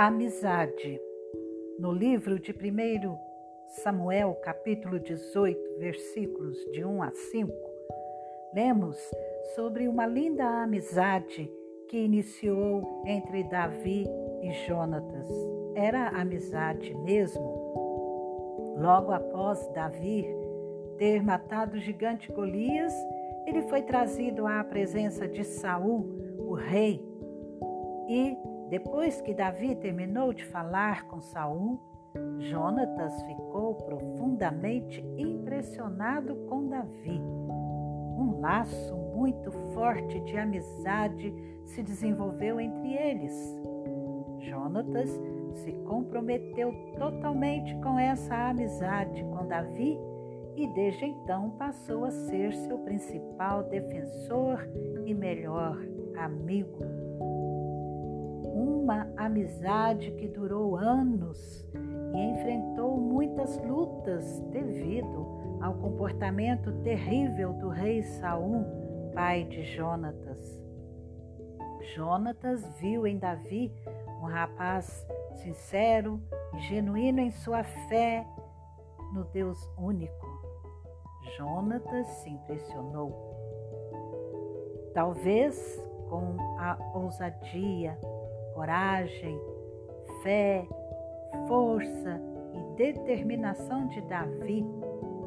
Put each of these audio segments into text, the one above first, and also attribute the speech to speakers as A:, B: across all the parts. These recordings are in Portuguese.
A: Amizade. No livro de 1 Samuel, capítulo 18, versículos de 1 a 5, lemos sobre uma linda amizade que iniciou entre Davi e Jonatas. Era amizade mesmo. Logo após Davi ter matado o gigante Golias, ele foi trazido à presença de Saul, o rei, e depois que Davi terminou de falar com Saul, Jonatas ficou profundamente impressionado com Davi. Um laço muito forte de amizade se desenvolveu entre eles. Jonatas se comprometeu totalmente com essa amizade com Davi e desde então passou a ser seu principal defensor e melhor amigo uma amizade que durou anos e enfrentou muitas lutas devido ao comportamento terrível do rei Saul, pai de Jonatas. Jonatas viu em Davi um rapaz sincero e genuíno em sua fé no Deus único. Jonatas se impressionou. Talvez com a ousadia coragem, fé, força e determinação de Davi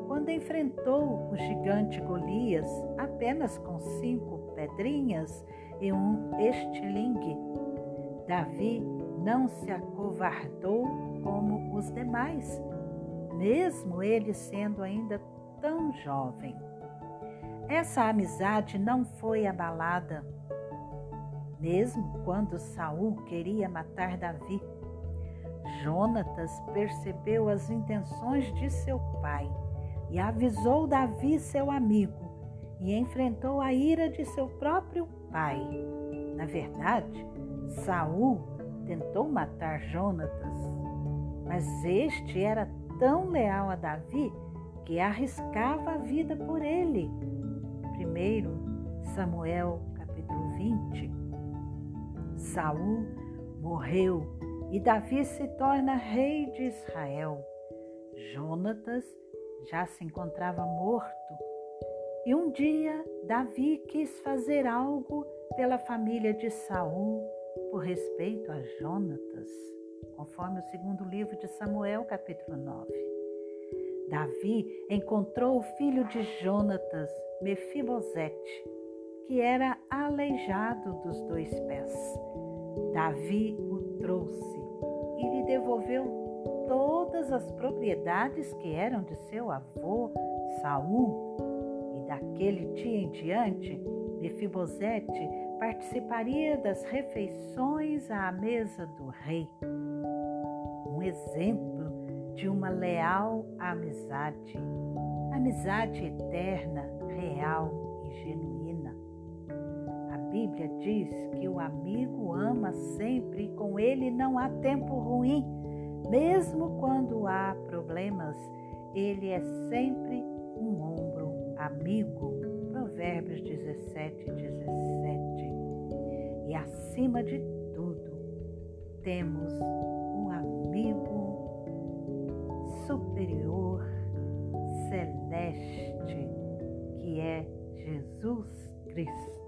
A: quando enfrentou o gigante Golias apenas com cinco pedrinhas e um estilingue. Davi não se acovardou como os demais, mesmo ele sendo ainda tão jovem. Essa amizade não foi abalada mesmo quando Saul queria matar Davi. Jonatas percebeu as intenções de seu pai e avisou Davi, seu amigo, e enfrentou a ira de seu próprio pai. Na verdade, Saul tentou matar Jonatas, mas este era tão leal a Davi que arriscava a vida por ele. Primeiro Samuel capítulo 20, Saul morreu e Davi se torna rei de Israel. Jonatas já se encontrava morto. E um dia Davi quis fazer algo pela família de Saul por respeito a Jonatas, conforme o segundo livro de Samuel, capítulo 9. Davi encontrou o filho de Jonatas, Mefibosete, que era aleijado dos dois pés. Davi o trouxe e lhe devolveu todas as propriedades que eram de seu avô Saul. E daquele dia em diante, Mefibosete participaria das refeições à mesa do rei. Um exemplo de uma leal amizade, amizade eterna, real e genuína. Bíblia diz que o amigo ama sempre e com ele não há tempo ruim. Mesmo quando há problemas, ele é sempre um ombro amigo. Provérbios 17, 17. E acima de tudo, temos um amigo superior, celeste, que é Jesus Cristo.